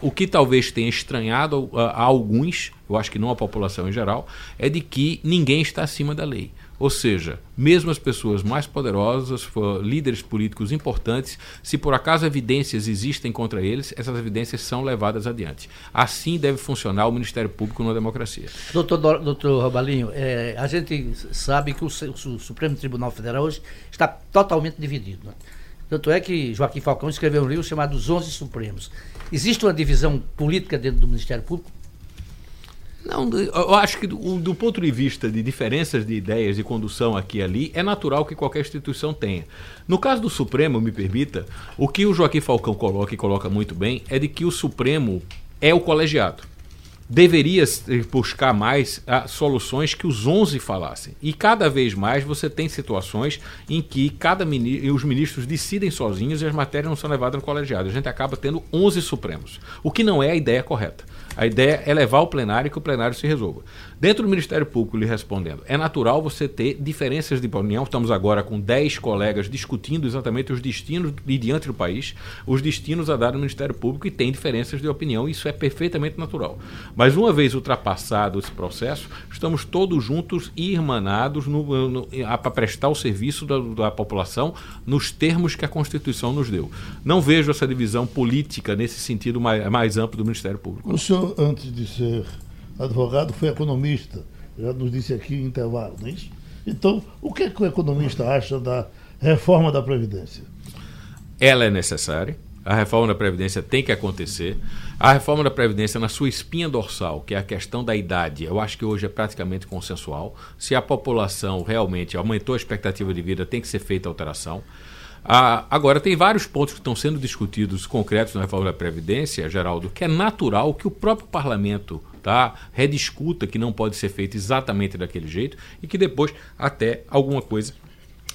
O que talvez tenha estranhado a, alguns, eu acho que não a população em geral, é de que ninguém está acima da lei. Ou seja, mesmo as pessoas mais poderosas, líderes políticos importantes, se por acaso evidências existem contra eles, essas evidências são levadas adiante. Assim deve funcionar o Ministério Público numa democracia. Doutor, doutor Robalinho, é, a gente sabe que o, o, Supremo Tribunal Federal hoje está totalmente dividido. Né? Tanto é que Joaquim Falcão escreveu um livro chamado Os Onze Supremos. Existe uma divisão política dentro do Ministério Público? Não, eu acho que do, do, ponto de vista de diferenças de ideias de condução aqui e ali, é natural que qualquer instituição tenha. No caso do Supremo, me permita, o que o Joaquim Falcão coloca e coloca muito bem é de que o Supremo é o colegiado. Deveria buscar mais ah, soluções que os 11 falassem. E cada vez mais você tem situações em que cada mini, os ministros decidem sozinhos e as matérias não são levadas no colegiado. A gente acaba tendo 11 Supremos, o que não é a ideia correta. A ideia é levar ao plenário e que o plenário se resolva. Dentro do Ministério Público, lhe respondendo, é natural você ter diferenças de opinião. Estamos agora com 10 colegas discutindo exatamente os destinos e diante do país, os destinos a dar no Ministério Público e tem diferenças de opinião. Isso é perfeitamente natural. Mas uma vez ultrapassado esse processo, estamos todos juntos e irmanados para prestar o serviço da, da população nos termos que a Constituição nos deu. Não vejo essa divisão política nesse sentido mais, mais amplo do Ministério Público. O senhor antes de ser advogado, foi economista. Já nos disse aqui em intervalo, não é isso? Então, o que, é que o economista acha da reforma da Previdência? Ela é necessária. A reforma da Previdência tem que acontecer. A reforma da Previdência, na sua espinha dorsal, que é a questão da idade, eu acho que hoje é praticamente consensual. Se a população realmente aumentou a expectativa de vida, tem que ser feita alteração. Ah, agora, tem vários pontos que estão sendo discutidos concretos na reforma da Previdência, Geraldo, que é natural que o próprio parlamento tá, rediscuta que não pode ser feito exatamente daquele jeito e que depois até alguma coisa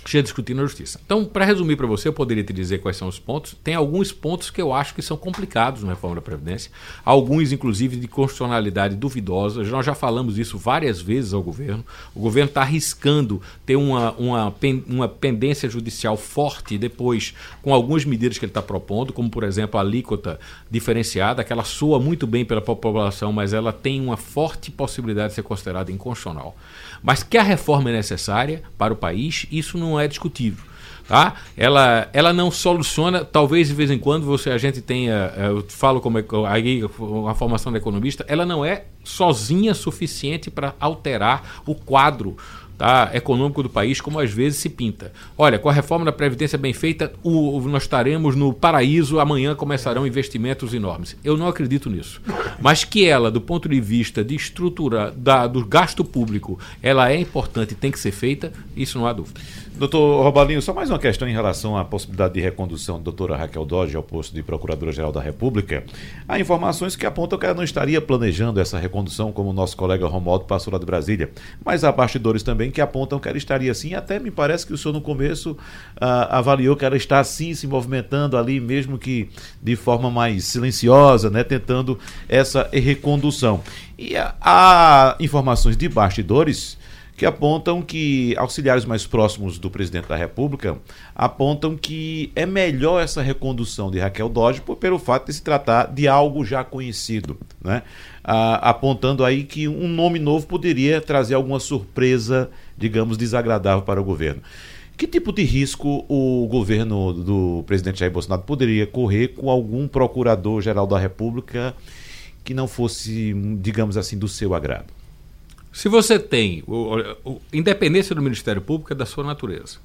cheia discutindo na justiça. Então, para resumir para você, eu poderia te dizer quais são os pontos. Tem alguns pontos que eu acho que são complicados na reforma da Previdência, alguns, inclusive, de constitucionalidade duvidosa. Nós já falamos isso várias vezes ao governo. O governo está arriscando ter uma, uma, uma pendência judicial forte depois, com algumas medidas que ele está propondo, como, por exemplo, a alíquota diferenciada, que ela soa muito bem pela população, mas ela tem uma forte possibilidade de ser considerada inconstitucional. Mas que a reforma é necessária para o país, isso não é discutível. Tá? Ela, ela não soluciona, talvez de vez em quando você a gente tenha, eh, eu falo como aí a formação de economista, ela não é sozinha suficiente para alterar o quadro tá, econômico do país, como às vezes se pinta. Olha, com a reforma da Previdência bem feita, o, nós estaremos no paraíso, amanhã começarão investimentos enormes. Eu não acredito nisso. Mas que ela, do ponto de vista de estrutura da, do gasto público, ela é importante e tem que ser feita, isso não há dúvida. Doutor Robalinho, só mais uma questão em relação à possibilidade de recondução da doutora Raquel Dodge ao posto de Procuradora-Geral da República. Há informações que apontam que ela não estaria planejando essa recondução, como o nosso colega Romualdo passou lá de Brasília. Mas há bastidores também que apontam que ela estaria assim. Até me parece que o senhor no começo ah, avaliou que ela está assim se movimentando ali, mesmo que de forma mais silenciosa, né, tentando essa recondução. E há informações de bastidores que apontam que auxiliares mais próximos do presidente da República apontam que é melhor essa recondução de Raquel Dodge por, pelo fato de se tratar de algo já conhecido, né? Ah, apontando aí que um nome novo poderia trazer alguma surpresa, digamos, desagradável para o governo. Que tipo de risco o governo do presidente Jair Bolsonaro poderia correr com algum procurador-geral da República que não fosse, digamos assim, do seu agrado? Se você tem. O, o, independência do Ministério Público é da sua natureza.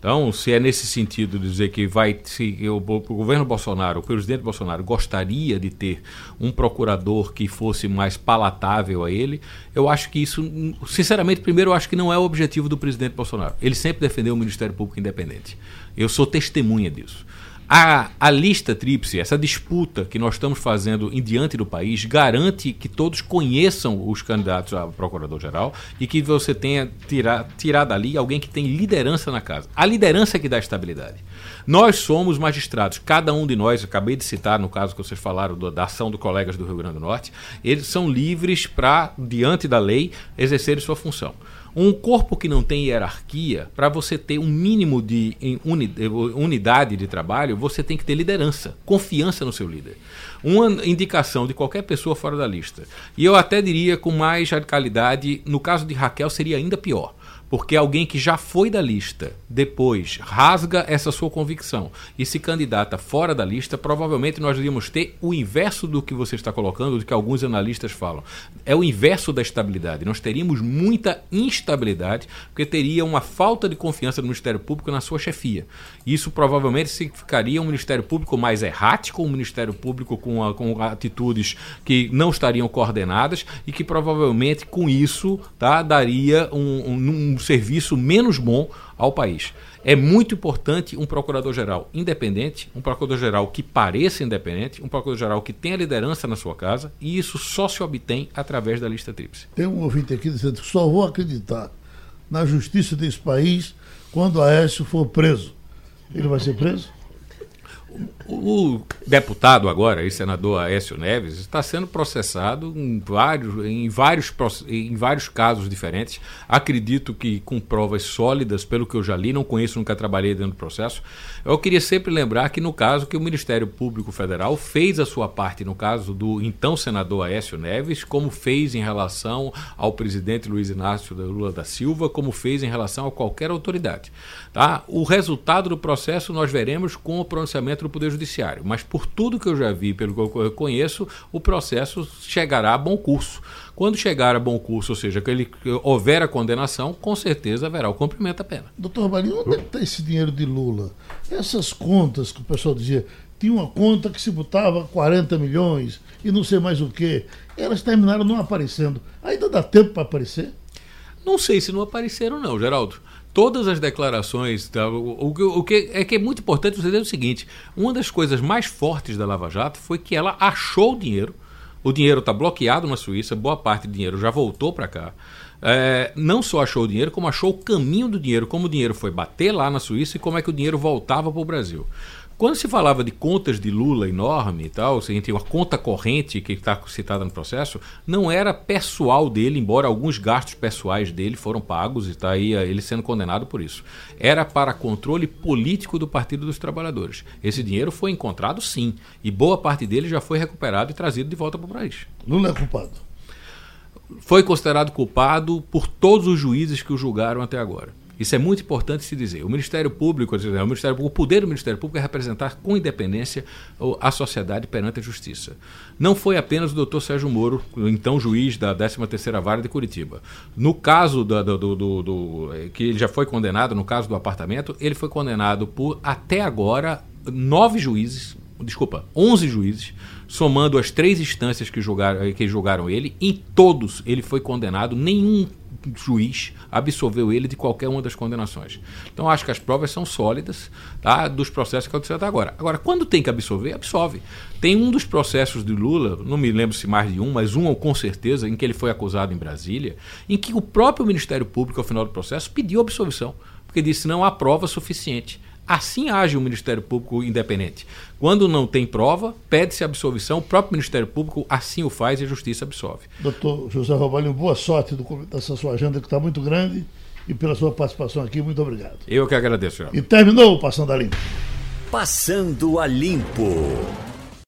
Então, se é nesse sentido dizer que vai, se o, o, governo Bolsonaro, o presidente Bolsonaro gostaria de ter um procurador que fosse mais palatável a ele, eu acho que isso, sinceramente, primeiro eu acho que não é o objetivo do presidente Bolsonaro. Ele sempre defendeu o Ministério Público independente. Eu sou testemunha disso. A, a lista tríplice, essa disputa que nós estamos fazendo em diante do país, garante que todos conheçam os candidatos a procurador-geral e que você tenha tirar, tirar dali alguém que tem liderança na casa. A liderança é que dá estabilidade. Nós somos magistrados, cada um de nós, acabei de citar no caso que vocês falaram do, da ação dos colegas do Rio Grande do Norte, eles são livres para, diante da lei, exercerem sua função. Um corpo que não tem hierarquia, para você ter um mínimo de unidade de trabalho, você tem que ter liderança, confiança no seu líder. Uma indicação de qualquer pessoa fora da lista. E eu até diria com mais radicalidade, no caso de Raquel seria ainda pior porque alguém que já foi da lista, depois rasga essa sua convicção e se candidata fora da lista, provavelmente nós iríamos ter o inverso do que você está colocando, do que alguns analistas falam. É o inverso da estabilidade. Nós teríamos muita instabilidade, porque teria uma falta de confiança do Ministério Público na sua chefia. Isso provavelmente significaria um Ministério Público mais errático, um Ministério Público com, a, com atitudes que não estariam coordenadas e que provavelmente com isso tá, daria um, um, um serviço menos bom ao país. É muito importante um procurador-geral independente, um procurador-geral que pareça independente, um procurador-geral que tenha liderança na sua casa, e isso só se obtém através da lista tríplice. Tem um ouvinte aqui dizendo que só vou acreditar na justiça desse país quando Aécio for preso. Ele vai ser preso? O deputado agora, o senador Aécio Neves, está sendo processado em vários, em, vários, em vários casos diferentes. Acredito que com provas sólidas, pelo que eu já li, não conheço, nunca trabalhei dentro do processo. Eu queria sempre lembrar que no caso que o Ministério Público Federal fez a sua parte no caso do então senador Aécio Neves, como fez em relação ao presidente Luiz Inácio Lula da Silva, como fez em relação a qualquer autoridade. Tá? O resultado do processo nós veremos com o pronunciamento do Poder Judiciário, mas por tudo que eu já vi, pelo que eu conheço, o processo chegará a bom curso. Quando chegar a bom curso, ou seja, que ele que houver a condenação, com certeza haverá o cumprimento da pena. Doutor Marinho, onde é está esse dinheiro de Lula? Essas contas que o pessoal dizia, tinha uma conta que se botava 40 milhões e não sei mais o que, elas terminaram não aparecendo. Ainda dá tempo para aparecer? Não sei se não apareceram, não, Geraldo todas as declarações. Tá, o, o, o, que é que é muito importante você dizer o seguinte: uma das coisas mais fortes da Lava Jato foi que ela achou o dinheiro. O dinheiro está bloqueado na Suíça, boa parte do dinheiro já voltou para cá. É, não só achou o dinheiro, como achou o caminho do dinheiro, como o dinheiro foi bater lá na Suíça e como é que o dinheiro voltava para o Brasil. Quando se falava de contas de Lula enorme e tal, a gente tem uma conta corrente que está citada no processo, não era pessoal dele, embora alguns gastos pessoais dele foram pagos e está aí ele sendo condenado por isso. Era para controle político do Partido dos Trabalhadores. Esse dinheiro foi encontrado sim, e boa parte dele já foi recuperado e trazido de volta para o país. Lula é culpado? Foi considerado culpado por todos os juízes que o julgaram até agora. Isso é muito importante se dizer. O Ministério Público, o Ministério o poder do Ministério Público é representar com independência a sociedade perante a justiça. Não foi apenas o doutor Sérgio Moro, então juiz da 13ª Vara de Curitiba. No caso do, do, do, do, que ele já foi condenado, no caso do apartamento, ele foi condenado por até agora nove juízes, desculpa, 11 juízes, somando as três instâncias que julgaram, que julgaram ele, em todos ele foi condenado, nenhum juiz absolveu ele de qualquer uma das condenações. Então acho que as provas são sólidas tá, dos processos que aconteceram até agora. Agora, quando tem que absolver, absolve. Tem um dos processos de Lula, não me lembro se mais de um, mas um com certeza, em que ele foi acusado em Brasília, em que o próprio Ministério Público, ao final do processo, pediu absolvição, porque disse não há prova suficiente. Assim age o Ministério Público independente. Quando não tem prova, pede-se absolvição, o próprio Ministério Público assim o faz e a Justiça absolve. Doutor José Robalho, boa sorte dessa sua agenda que está muito grande e pela sua participação aqui. Muito obrigado. Eu que agradeço, senhor. E terminou o Passando a Limpo. Passando a Limpo.